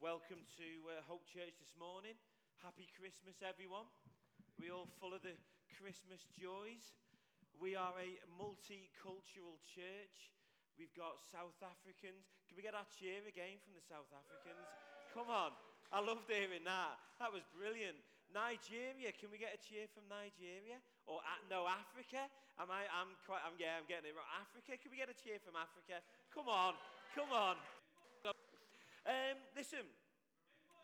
welcome to uh, Hope Church this morning. Happy Christmas, everyone. We all full of the Christmas joys. We are a multicultural church. We've got South Africans. Can we get our cheer again from the South Africans? Come on. I loved hearing that. That was brilliant. Nigeria. Can we get a cheer from Nigeria? Or uh, no, Africa? Am I? I'm quite. I'm, yeah, I'm getting it wrong. Africa. Can we get a cheer from Africa? Come on. Come on. Um, listen,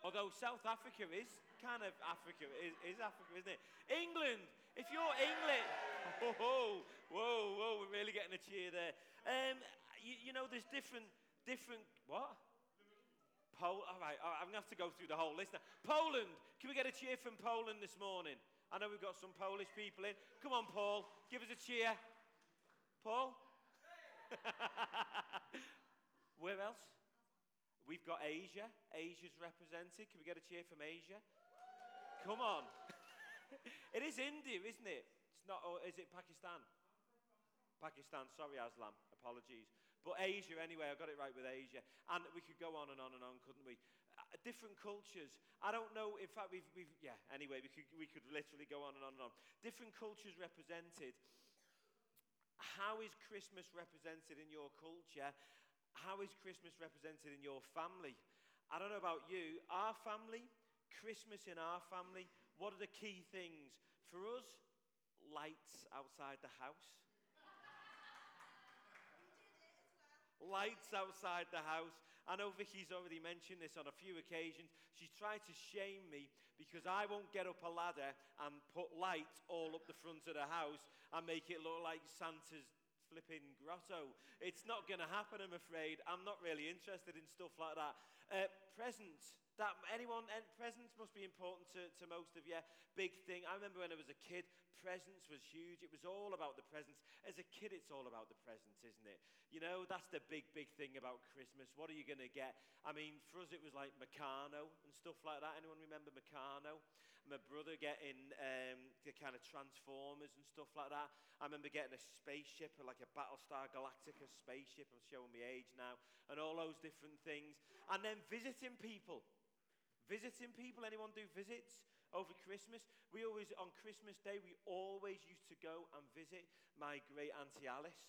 although South Africa is kind of Africa, is, is Africa, isn't it? England, if you're England, whoa, whoa, whoa, we're really getting a cheer there. Um, you, you know, there's different, different, what? Pol- all right, all right, I'm going to have to go through the whole list now. Poland, can we get a cheer from Poland this morning? I know we've got some Polish people in. Come on, Paul, give us a cheer. Paul? Where else? We've got Asia. Asia's represented. Can we get a cheer from Asia? Come on. it is India, isn't it? It's not, or is it Pakistan? Pakistan, sorry, Aslam, apologies. But Asia, anyway, I got it right with Asia. And we could go on and on and on, couldn't we? Uh, different cultures. I don't know, in fact, we've, we've, yeah, anyway, we could, we could literally go on and on and on. Different cultures represented. How is Christmas represented in your culture? How is Christmas represented in your family? I don't know about you. Our family, Christmas in our family, what are the key things? For us, lights outside the house. lights outside the house. I know Vicky's already mentioned this on a few occasions. She's tried to shame me because I won't get up a ladder and put lights all up the front of the house and make it look like Santa's flipping grotto. It's not going to happen, I'm afraid. I'm not really interested in stuff like that. Uh, presents. That anyone, presents must be important to, to most of you. Big thing. I remember when I was a kid, presents was huge. It was all about the presents. As a kid, it's all about the presents, isn't it? You know, that's the big, big thing about Christmas. What are you going to get? I mean, for us, it was like Meccano and stuff like that. Anyone remember Meccano? My brother getting um, the kind of Transformers and stuff like that. I remember getting a spaceship, like a Battlestar Galactica spaceship. I'm showing my age now. And all those different things. And then visiting people. Visiting people, anyone do visits over Christmas? We always, on Christmas Day, we always used to go and visit my great auntie Alice.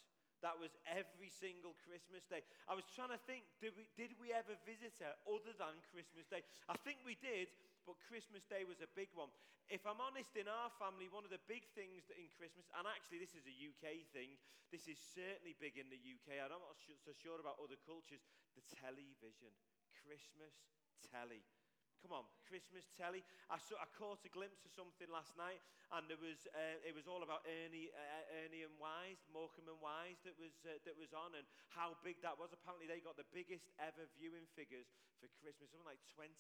That was every single Christmas day. I was trying to think, did we, did we ever visit her other than Christmas Day? I think we did, but Christmas Day was a big one. If I'm honest, in our family, one of the big things in Christmas, and actually this is a UK thing, this is certainly big in the UK, I'm not so sure about other cultures, the television. Christmas telly. Come on, Christmas telly. I, saw, I caught a glimpse of something last night, and there was, uh, it was all about Ernie, uh, Ernie and Wise, Morecambe and Wise, that was, uh, that was on, and how big that was. Apparently, they got the biggest ever viewing figures for Christmas, something like 27,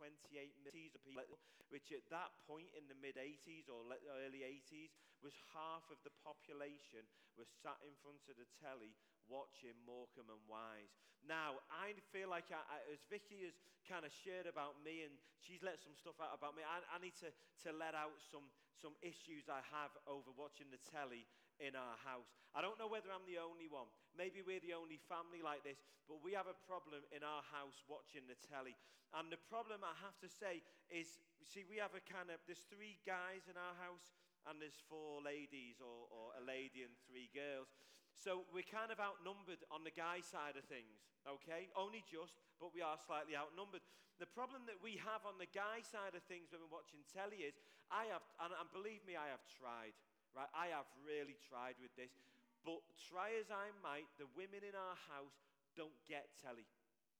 28 million people, which at that point in the mid 80s or early 80s was half of the population was sat in front of the telly watching Morecambe and Wise. Now, I feel like, I, I, as Vicky has kind of shared about me and she's let some stuff out about me, I, I need to, to let out some, some issues I have over watching the telly in our house. I don't know whether I'm the only one. Maybe we're the only family like this, but we have a problem in our house watching the telly. And the problem, I have to say, is see, we have a kind of, there's three guys in our house and there's four ladies or, or a lady and three girls. So we're kind of outnumbered on the guy side of things, okay? Only just, but we are slightly outnumbered. The problem that we have on the guy side of things when we're watching telly is, I have, and, and believe me, I have tried, right? I have really tried with this. But try as I might, the women in our house don't get telly.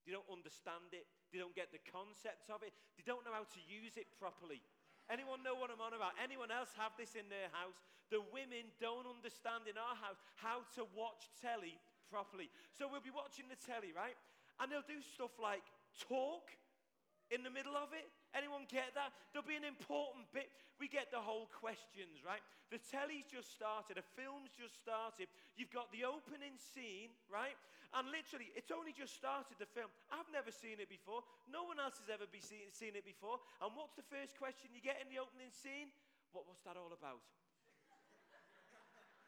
They don't understand it. They don't get the concept of it. They don't know how to use it properly. Anyone know what I'm on about? Anyone else have this in their house? The women don't understand in our house how to watch telly properly. So we'll be watching the telly, right? And they'll do stuff like talk in the middle of it. Anyone get that? There'll be an important bit. We get the whole questions, right? The telly's just started, a film's just started. You've got the opening scene, right? And literally, it's only just started the film. I've never seen it before. No one else has ever be seen, seen it before. And what's the first question you get in the opening scene? What, what's that all about?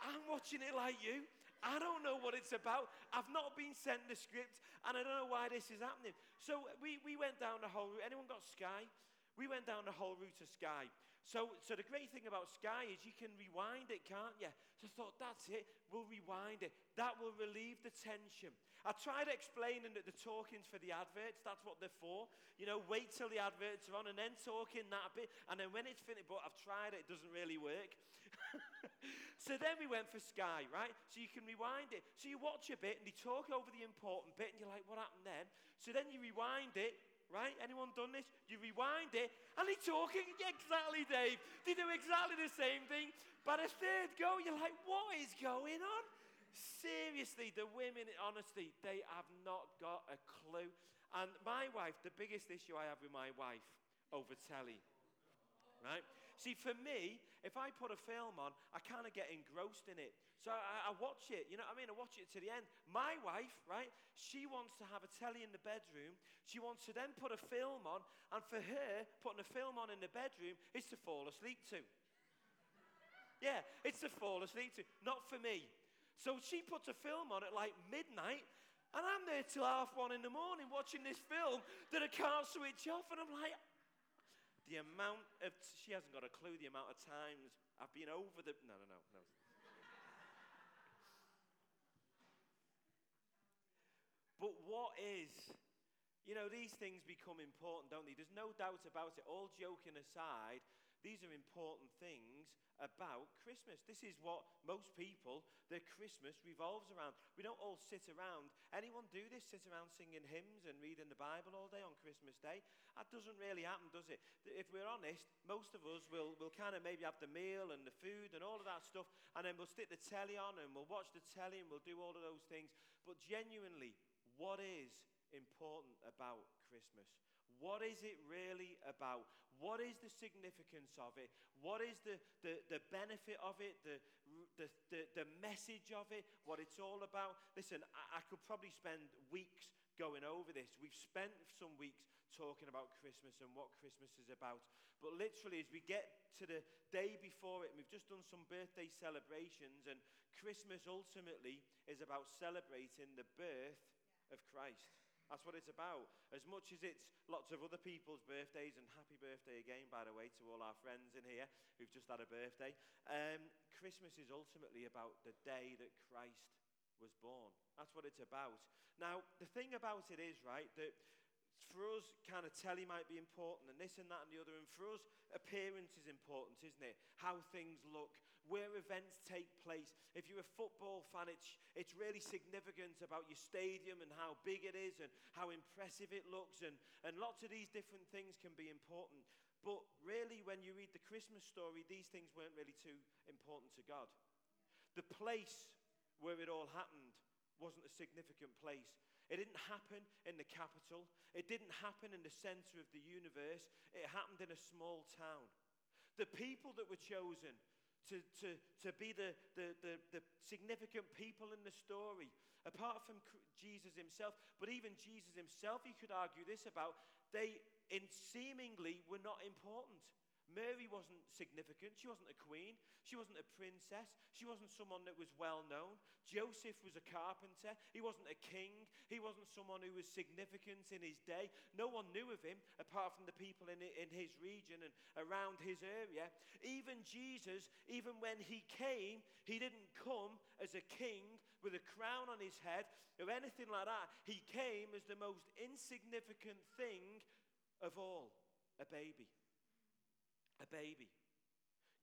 I'm watching it like you. I don't know what it's about. I've not been sent the script, and I don't know why this is happening. So uh, we, we went down the whole route. Anyone got Sky? We went down the whole route of Sky. So, so the great thing about Sky is you can rewind it, can't you? So I thought, that's it. We'll rewind it. That will relieve the tension. I tried explaining that the talking's for the adverts. That's what they're for. You know, wait till the adverts are on and then talking that bit. And then when it's finished, but I've tried it, it doesn't really work. so then we went for Sky, right? So you can rewind it. So you watch a bit and they talk over the important bit and you're like, what happened then? So then you rewind it right? Anyone done this? You rewind it, and they're talking exactly, Dave. They do exactly the same thing. But a third go, you're like, what is going on? Seriously, the women, honestly, they have not got a clue. And my wife, the biggest issue I have with my wife over telly, right? See, for me, if I put a film on, I kind of get engrossed in it. So I, I, watch it, you know what I mean? I watch it to the end. My wife, right, she wants to have a telly in the bedroom. She wants to then put a film on, and for her, putting a film on in the bedroom is to fall asleep to. Yeah, it's to fall asleep to, not for me. So she puts a film on at like midnight, and I'm there till half one in the morning watching this film that I can't switch off, and I'm like, the amount of, she hasn't got a clue the amount of times I've been over the, no, no, no, no. but what is, you know, these things become important, don't they? There's no doubt about it. All joking aside, these are important things about Christmas. This is what most people, their Christmas revolves around. We don't all sit around. Anyone do this? Sit around singing hymns and reading the Bible all day on Christmas Day? That doesn't really happen, does it? If we're honest, most of us will, will kind of maybe have the meal and the food and all of that stuff, and then we'll stick the telly on and we'll watch the telly and we'll do all of those things. But genuinely, what is important about Christmas? What is it really about? What is the significance of it? What is the, the, the benefit of it? The, the, the, the message of it? What it's all about? Listen, I, I could probably spend weeks going over this. We've spent some weeks talking about Christmas and what Christmas is about. But literally, as we get to the day before it, and we've just done some birthday celebrations, and Christmas ultimately is about celebrating the birth of Christ. That's what it's about. As much as it's lots of other people's birthdays, and happy birthday again, by the way, to all our friends in here who've just had a birthday. Um, Christmas is ultimately about the day that Christ was born. That's what it's about. Now, the thing about it is, right, that for us, kind of telly might be important, and this and that and the other. And for us, appearance is important, isn't it? How things look, where events take place. If you're a football fan, it's, it's really significant about your stadium and how big it is and how impressive it looks. And, and lots of these different things can be important. But really, when you read the Christmas story, these things weren't really too important to God. The place where it all happened wasn't a significant place. It didn't happen in the capital. It didn't happen in the center of the universe. It happened in a small town. The people that were chosen to, to, to be the, the, the, the significant people in the story, apart from Jesus himself, but even Jesus himself, you could argue this about, they in seemingly were not important. Mary wasn't significant. She wasn't a queen. She wasn't a princess. She wasn't someone that was well known. Joseph was a carpenter. He wasn't a king. He wasn't someone who was significant in his day. No one knew of him apart from the people in, in his region and around his area. Even Jesus, even when he came, he didn't come as a king with a crown on his head or anything like that. He came as the most insignificant thing of all a baby a baby,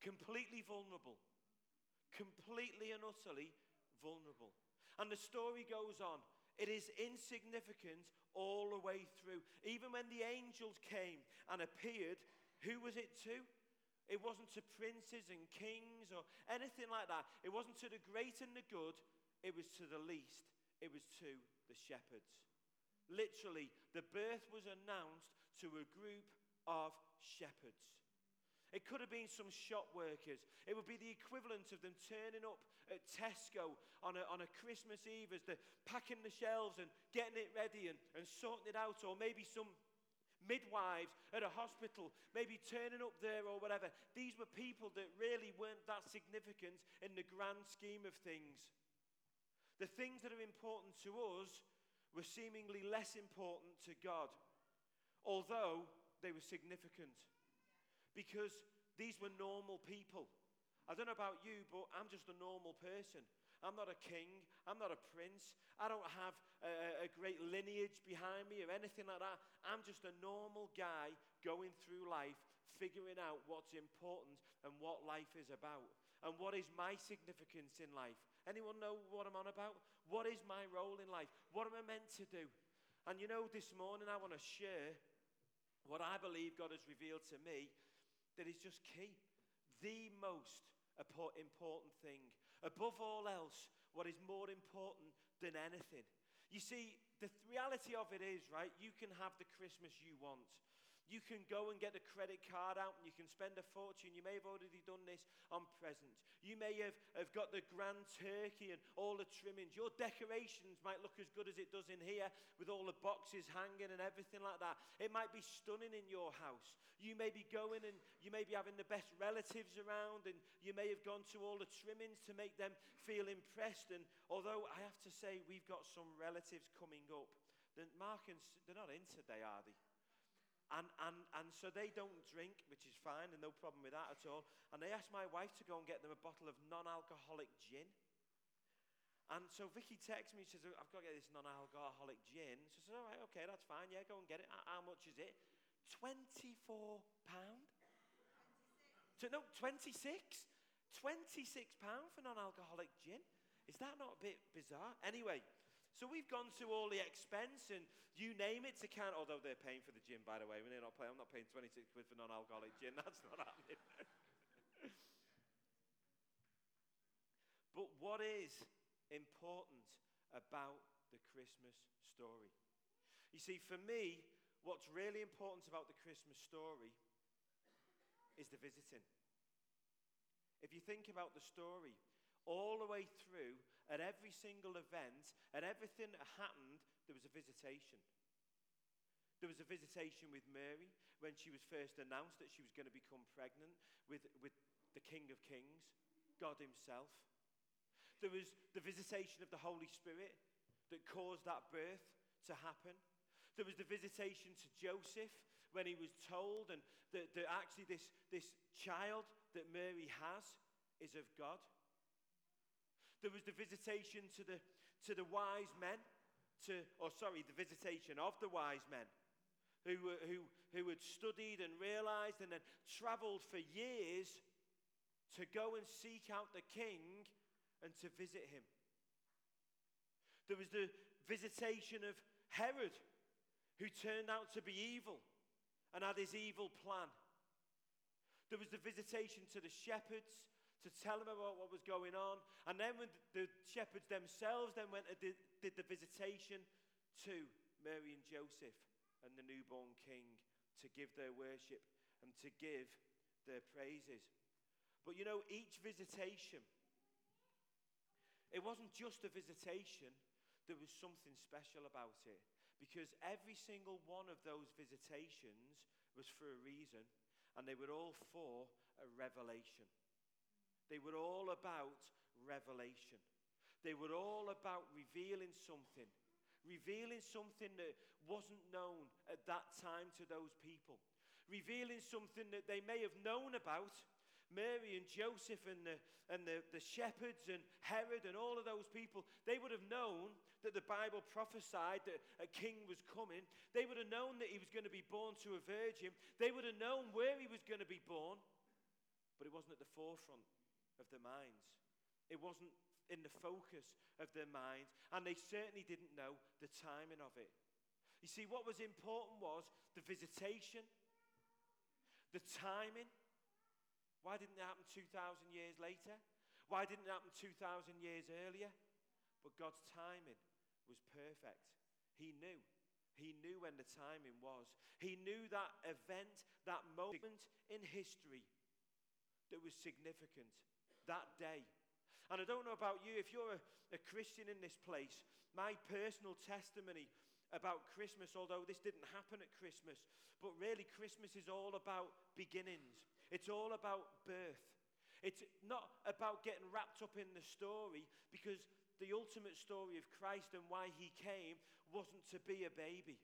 completely vulnerable, completely and utterly vulnerable. And the story goes on. It is insignificant all the way through. Even when the angels came and appeared, who was it to? It wasn't to princes and kings or anything like that. It wasn't to the great and the good. It was to the least. It was to the shepherds. Literally, the birth was announced to a group of shepherds. It could have been some shop workers. It would be the equivalent of them turning up at Tesco on a, on a Christmas Eve as they're packing the shelves and getting it ready and, and sorting it out. Or maybe some midwives at a hospital, maybe turning up there or whatever. These were people that really weren't that significant in the grand scheme of things. The things that are important to us were seemingly less important to God, although they were significant. Because these were normal people. I don't know about you, but I'm just a normal person. I'm not a king. I'm not a prince. I don't have a, a, great lineage behind me or anything like that. I'm just a normal guy going through life, figuring out what's important and what life is about. And what is my significance in life? Anyone know what I'm on about? What is my role in life? What am I meant to do? And you know, this morning I want to share what I believe God has revealed to me that is just key. The most important thing. Above all else, what is more important than anything. You see, the reality of it is, right, you can have the Christmas you want. You can go and get a credit card out and you can spend a fortune. You may have already done this on presents. You may have, have got the grand turkey and all the trimmings. Your decorations might look as good as it does in here with all the boxes hanging and everything like that. It might be stunning in your house. You may be going and you may be having the best relatives around and you may have gone to all the trimmings to make them feel impressed. And although I have to say, we've got some relatives coming up. Mark and they're not in today, are they? And, and, and so they don't drink, which is fine, and no problem with that at all. And they asked my wife to go and get them a bottle of non alcoholic gin. And so Vicky texts me, she says, I've got to get this non alcoholic gin. She says, All right, okay, that's fine. Yeah, go and get it. How much is it? £24. So, no, 26? £26 for non alcoholic gin? Is that not a bit bizarre? Anyway, so we've gone to all the expense and you name it to count, although they're paying for the gin, by the way. When they're not paying, I'm not paying 26 quid for non alcoholic gin. That's not happening. but what is important about the Christmas story? You see, for me, what's really important about the Christmas story is the visiting. If you think about the story, all the way through, at every single event, at everything that happened, there was a visitation. There was a visitation with Mary when she was first announced that she was going to become pregnant with, with the King of Kings, God Himself. There was the visitation of the Holy Spirit that caused that birth to happen. There was the visitation to Joseph when he was told and that, that actually this, this child that Mary has is of God. There was the visitation to the, to the wise men, to, or sorry, the visitation of the wise men who, who, who had studied and realized and then traveled for years to go and seek out the king and to visit him. There was the visitation of Herod, who turned out to be evil and had his evil plan. There was the visitation to the shepherds to tell them about what was going on. And then when the shepherds themselves then went and did, did the visitation to Mary and Joseph and the newborn king to give their worship and to give their praises. But you know, each visitation, it wasn't just a visitation, there was something special about it. Because every single one of those visitations was for a reason, and they were all for a revelation. They were all about revelation. They were all about revealing something, revealing something that wasn't known at that time to those people, revealing something that they may have known about. Mary and Joseph and, the, and the, the shepherds and Herod and all of those people, they would have known that the Bible prophesied that a king was coming. They would have known that he was going to be born to a virgin. They would have known where he was going to be born, but it wasn't at the forefront of their minds. It wasn't in the focus of their minds, and they certainly didn't know the timing of it. You see, what was important was the visitation, the timing. Why didn't it happen 2,000 years later? Why didn't it happen 2,000 years earlier? But God's timing was perfect. He knew. He knew when the timing was. He knew that event, that moment in history that was significant that day. And I don't know about you, if you're a, a Christian in this place, my personal testimony about Christmas, although this didn't happen at Christmas, but really Christmas is all about beginnings. It's all about birth. It's not about getting wrapped up in the story because the ultimate story of Christ and why he came wasn't to be a baby.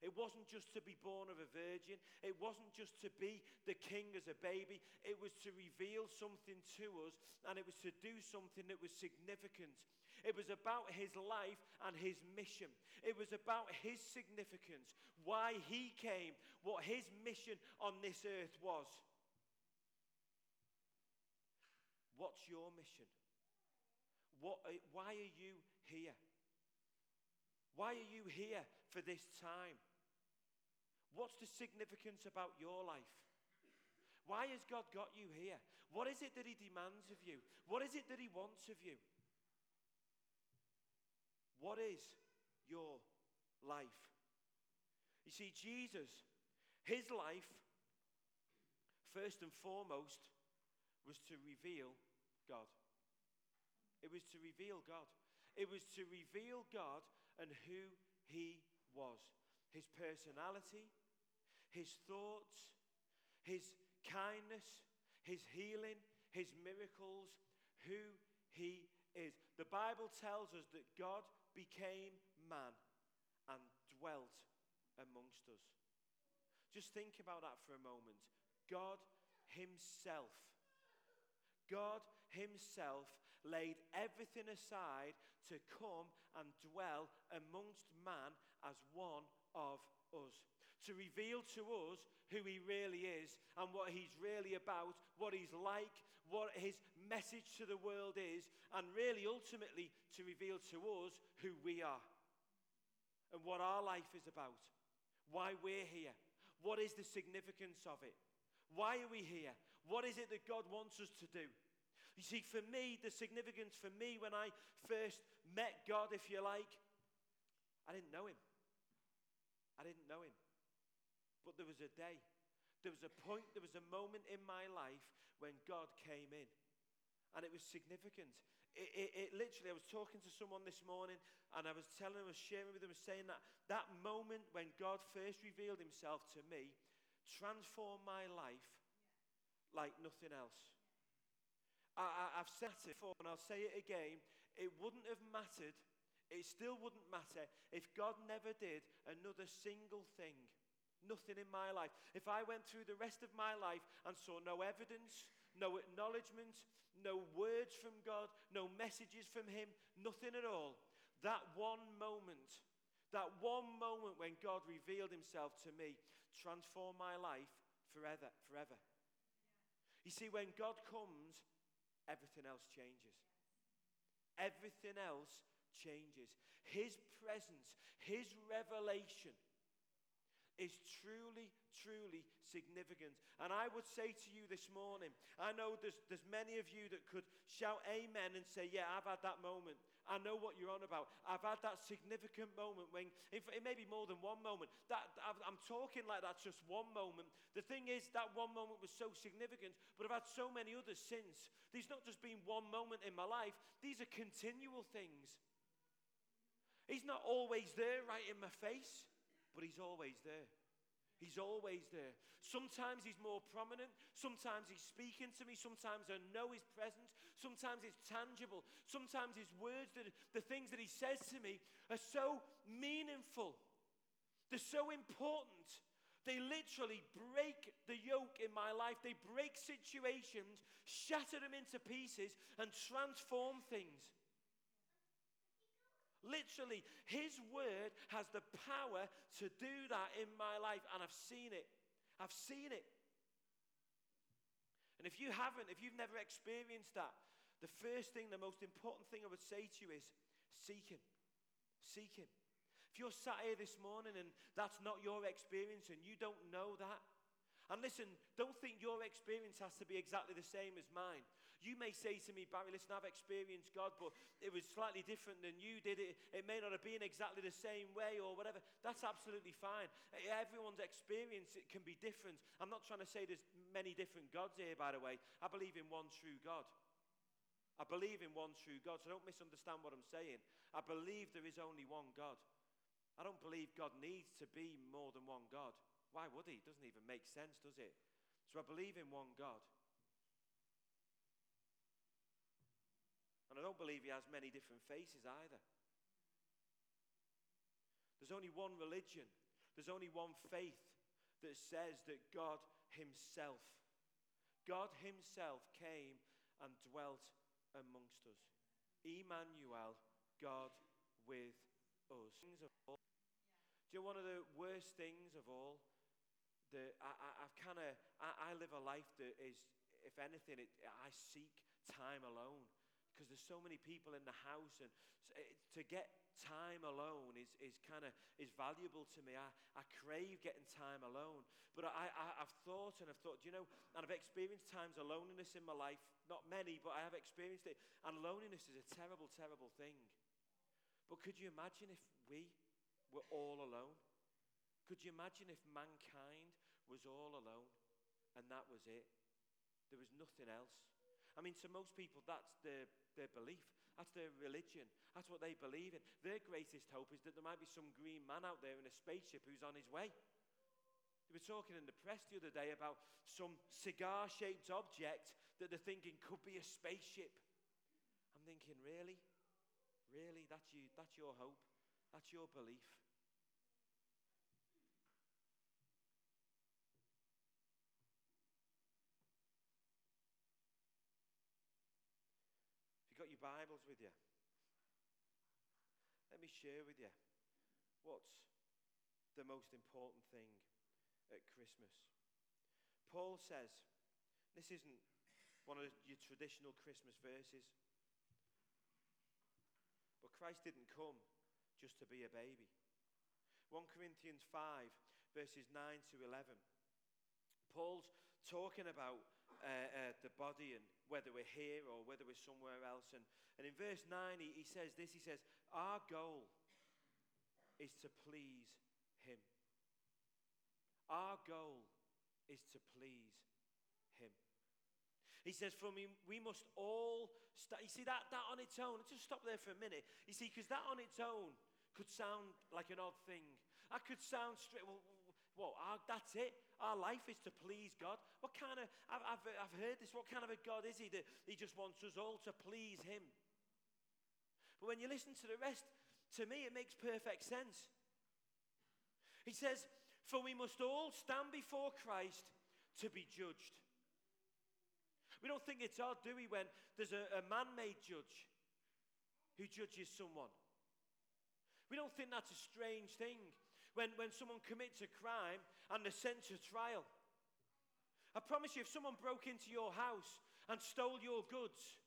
It wasn't just to be born of a virgin. It wasn't just to be the king as a baby. It was to reveal something to us and it was to do something that was significant. It was about his life and his mission. It was about his significance, why he came, what his mission on this earth was. What's your mission? What, uh, why are you here? Why are you here for this time? What's the significance about your life? Why has God got you here? What is it that He demands of you? What is it that He wants of you? What is your life? You see, Jesus, His life, first and foremost, was to reveal God. It was to reveal God. It was to reveal God and who He was, His personality, his thoughts, his kindness, his healing, his miracles, who he is. The Bible tells us that God became man and dwelt amongst us. Just think about that for a moment. God Himself, God Himself laid everything aside to come and dwell amongst man as one of us to reveal to us who he really is and what he's really about, what he's like, what his message to the world is, and really ultimately to reveal to us who we are and what our life is about, why we're here, what is the significance of it, why are we here, what is it that God wants us to do. You see, for me, the significance for me when I first met God, if you like, I didn't know him. I didn't know him. But there was a day, there was a point, there was a moment in my life when God came in. And it was significant. It, it, it, literally, I was talking to someone this morning and I was telling them, I was sharing with them, saying that that moment when God first revealed himself to me transformed my life like nothing else. I, have said it before and I'll say it again. It wouldn't have mattered, it still wouldn't matter if God never did another single thing Nothing in my life. If I went through the rest of my life and saw no evidence, no acknowledgement, no words from God, no messages from Him, nothing at all, that one moment, that one moment when God revealed Himself to me, transformed my life forever, forever. You see, when God comes, everything else changes. Everything else changes. His presence, His revelation is truly, truly significant. And I would say to you this morning, I know there's, there's many of you that could shout amen and say, Yeah, I've had that moment. I know what you're on about. I've had that significant moment when, it may be more than one moment. That, I'm talking like that's just one moment. The thing is, that one moment was so significant, but I've had so many others since. There's not just been one moment in my life, these are continual things. He's not always there right in my face but He's always there. He's always there. Sometimes he's more prominent. Sometimes he's speaking to me. Sometimes I know his presence. Sometimes it's tangible. Sometimes his words, that, the things that he says to me, are so meaningful. They're so important. They literally break the yoke in my life. They break situations, shatter them into pieces, and transform things. Literally, His word has the power to do that in my life, and I've seen it. I've seen it. And if you haven't, if you've never experienced that, the first thing, the most important thing I would say to you is seek Him. Seek Him. If you're sat here this morning and that's not your experience and you don't know that, and listen, don't think your experience has to be exactly the same as mine. You may say to me, Barry, listen, I've experienced God, but it was slightly different than you did. It, it may not have been exactly the same way or whatever. That's absolutely fine. Everyone's experience it can be different. I'm not trying to say there's many different gods here, by the way. I believe in one true God. I believe in one true God, so don't misunderstand what I'm saying. I believe there is only one God. I don't believe God needs to be more than one God. Why would he? It doesn't even make sense, does it? So I believe in one God. And I don't believe he has many different faces either. There's only one religion, there's only one faith that says that God Himself, God Himself came and dwelt amongst us. Emmanuel, God with us. Do you know one of the worst things of all? The, I, I, have kind of, I, I, live a life that is, if anything, it, I seek time alone because there's so many people in the house and eh, to get time alone is, is kind of is valuable to me. I, I crave getting time alone. But I, I, I've thought and I've thought, you know, and I've experienced times of loneliness in my life. Not many, but I have experienced it. And loneliness is a terrible, terrible thing. But could you imagine if we were all alone? Could you imagine if mankind was all alone and that was it? There was nothing else. I mean, to most people, that's their, their belief. That's their religion. That's what they believe in. Their greatest hope is that there might be some green man out there in a spaceship who's on his way. They were talking in the press the other day about some cigar shaped object that they're thinking could be a spaceship. I'm thinking, really? Really? That's, you, that's your hope? That's your belief? Bibles with you? Let me share with you what's the most important thing at Christmas. Paul says, this isn't one of your traditional Christmas verses, but Christ didn't come just to be a baby. 1 Corinthians 5, verses 9 to 11. Paul's talking about uh, uh, the body and whether we're here or whether we're somewhere else. And, and in verse 9, he, he says this He says, Our goal is to please Him. Our goal is to please Him. He says, "For me, we must all start. You see, that, that on its own, just stop there for a minute. You see, because that on its own could sound like an odd thing. That could sound straight. Well, what? Our, that's it. Our life is to please God. What kind of, I've, I've, I've heard this, what kind of a God is He that He just wants us all to please Him? But when you listen to the rest, to me it makes perfect sense. He says, For we must all stand before Christ to be judged. We don't think it's odd, do we, when there's a, a man made judge who judges someone? We don't think that's a strange thing when, when someone commits a crime and they're sent to trial. I promise you, if someone broke into your house and stole your goods,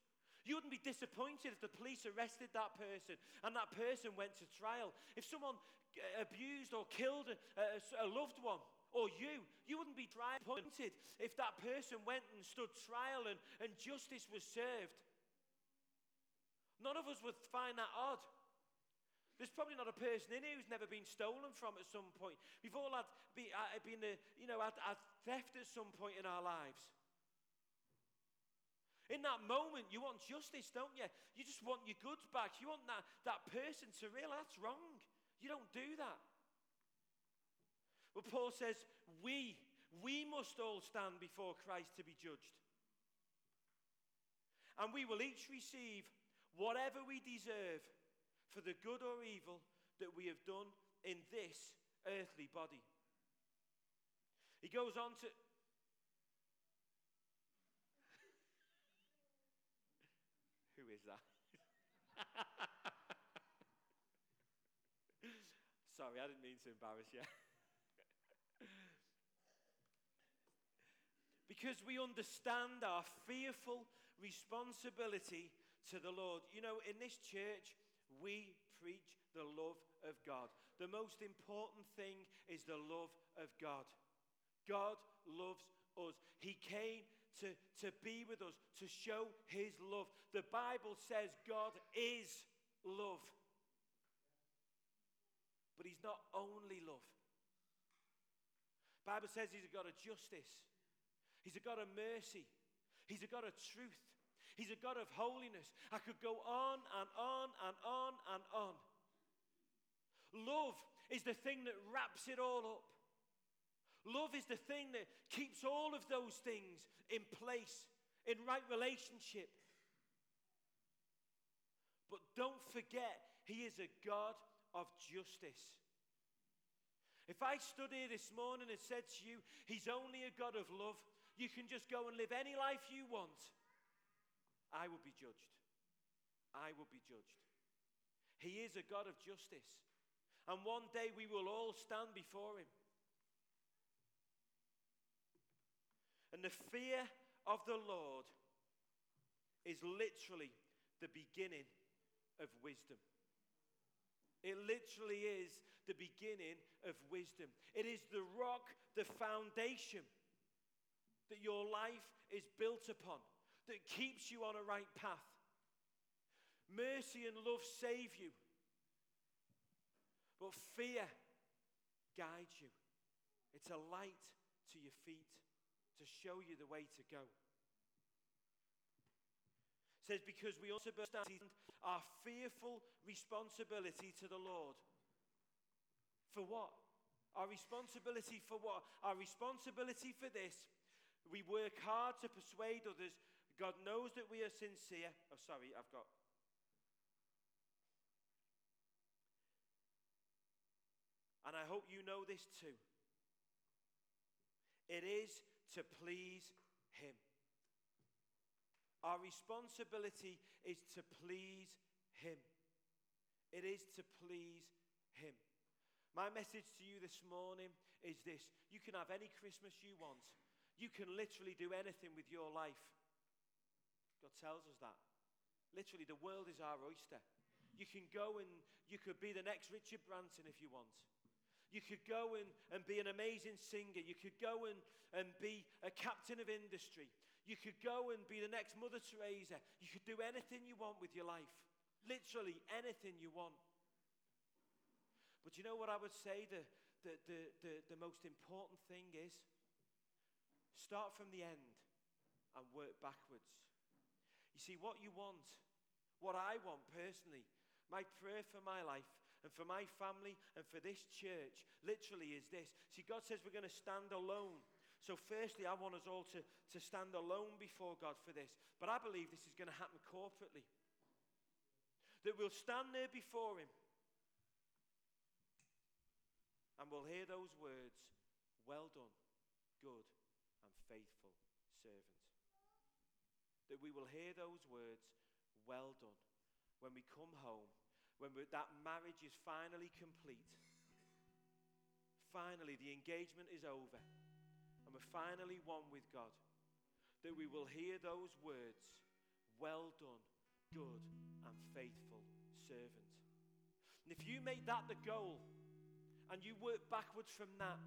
you wouldn't be disappointed if the police arrested that person and that person went to trial. If someone uh, abused or killed a, a, a loved one, or you, you wouldn't be disappointed if that person went and stood trial and, and justice was served. None of us would find that odd. There's probably not a person in here who's never been stolen from at some point. We've all had be, uh, been, uh, you know, had, had theft at some point in our lives. In that moment, you want justice, don't you? You just want your goods back. You want that, that person to realize that's wrong. You don't do that. But Paul says, we, we must all stand before Christ to be judged. And we will each receive whatever we deserve for the good or evil that we have done in this earthly body. He goes on to. Who is that? Sorry, I didn't mean to embarrass you. because we understand our fearful responsibility to the Lord. You know, in this church, we preach the love of God. The most important thing is the love of God. God loves us. He came to, to be with us, to show his love. The Bible says God is love. But he's not only love. Bible says he's a God of justice. He's a God of mercy. He's a God of truth. He's a God of holiness. I could go on and on and on and on. Love is the thing that wraps it all up. Love is the thing that keeps all of those things in place, in right relationship. But don't forget, He is a God of justice. If I stood here this morning and said to you, He's only a God of love, you can just go and live any life you want, I will be judged. I will be judged. He is a God of justice. And one day we will all stand before Him. And the fear of the Lord is literally the beginning of wisdom. It literally is the beginning of wisdom. It is the rock, the foundation that your life is built upon, that keeps you on a right path. Mercy and love save you, but fear guides you. It's a light to your feet to show you the way to go. It says, because we also understand our fearful responsibility to the Lord. For what? Our responsibility for what? Our responsibility for this. We work hard to persuade others. God knows that we are sincere. Oh, sorry, I've got And I hope you know this too. It is to please Him. Our responsibility is to please Him. It is to please Him. My message to you this morning is this you can have any Christmas you want, you can literally do anything with your life. God tells us that. Literally, the world is our oyster. You can go and you could be the next Richard Branson if you want. You could go and, and be an amazing singer. You could go and, and be a captain of industry. You could go and be the next Mother Teresa. You could do anything you want with your life. Literally anything you want. But you know what I would say the, the, the, the, the most important thing is? Start from the end and work backwards. You see, what you want, what I want personally, my prayer for my life and for my family and for this church literally is this. See, God says we're going to stand alone. So, firstly, I want us all to, to stand alone before God for this. But I believe this is going to happen corporately. That we'll stand there before Him and we'll hear those words Well done, good and faithful servant. That we will hear those words Well done when we come home when that marriage is finally complete, finally the engagement is over, and we're finally one with God, that we will hear those words Well done, good and faithful servant. And if you make that the goal and you work backwards from that,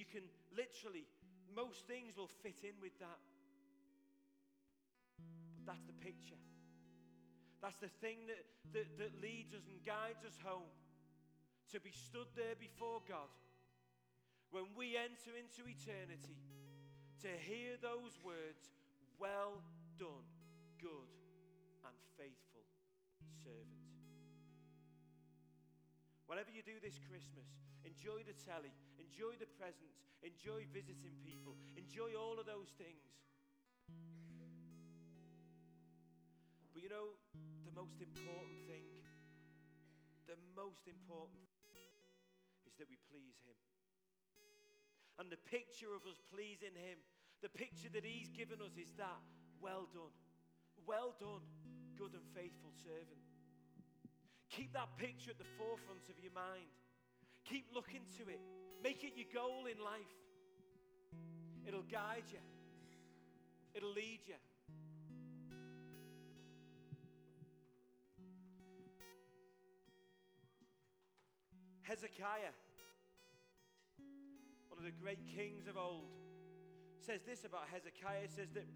you can literally, most things will fit in with that. That's the picture. That's the thing that, that, that leads us and guides us home. To be stood there before God when we enter into eternity, to hear those words, Well done, good and faithful servant. Whatever you do this Christmas, enjoy the telly, enjoy the presents, enjoy visiting people, enjoy all of those things. You know, the most important thing, the most important thing is that we please Him. And the picture of us pleasing Him, the picture that He's given us is that well done, well done, good and faithful servant. Keep that picture at the forefront of your mind. Keep looking to it. Make it your goal in life. It'll guide you, it'll lead you. Hezekiah, one of the great kings of old, says this about Hezekiah. says that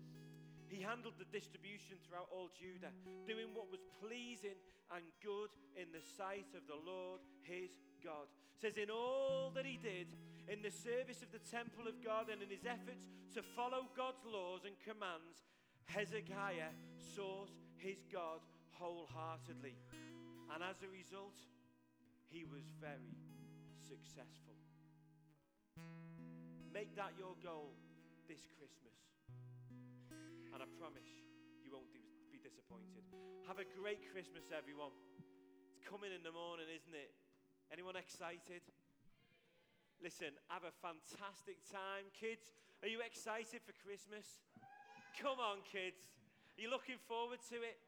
he handled the distribution throughout all Judah, doing what was pleasing and good in the sight of the Lord his God. says in all that he did, in the service of the temple of God and in his efforts to follow God's laws and commands, Hezekiah sought his God wholeheartedly. And as a result, he was very successful. Make that your goal this Christmas. And I promise you won't be disappointed. Have a great Christmas, everyone. It's coming in the morning, isn't it? Anyone excited? Listen, have a fantastic time. Kids, are you excited for Christmas? Come on, kids. Are you looking forward to it?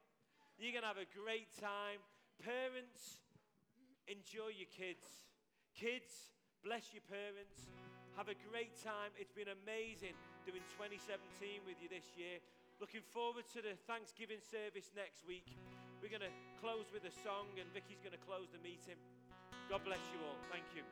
You're going to have a great time. Parents, enjoy your kids. Kids, bless your parents. Have a great time. It's been amazing doing 2017 with you this year. Looking forward to the Thanksgiving service next week. We're going to close with a song, and Vicky's going to close the meeting. God bless you all. Thank you.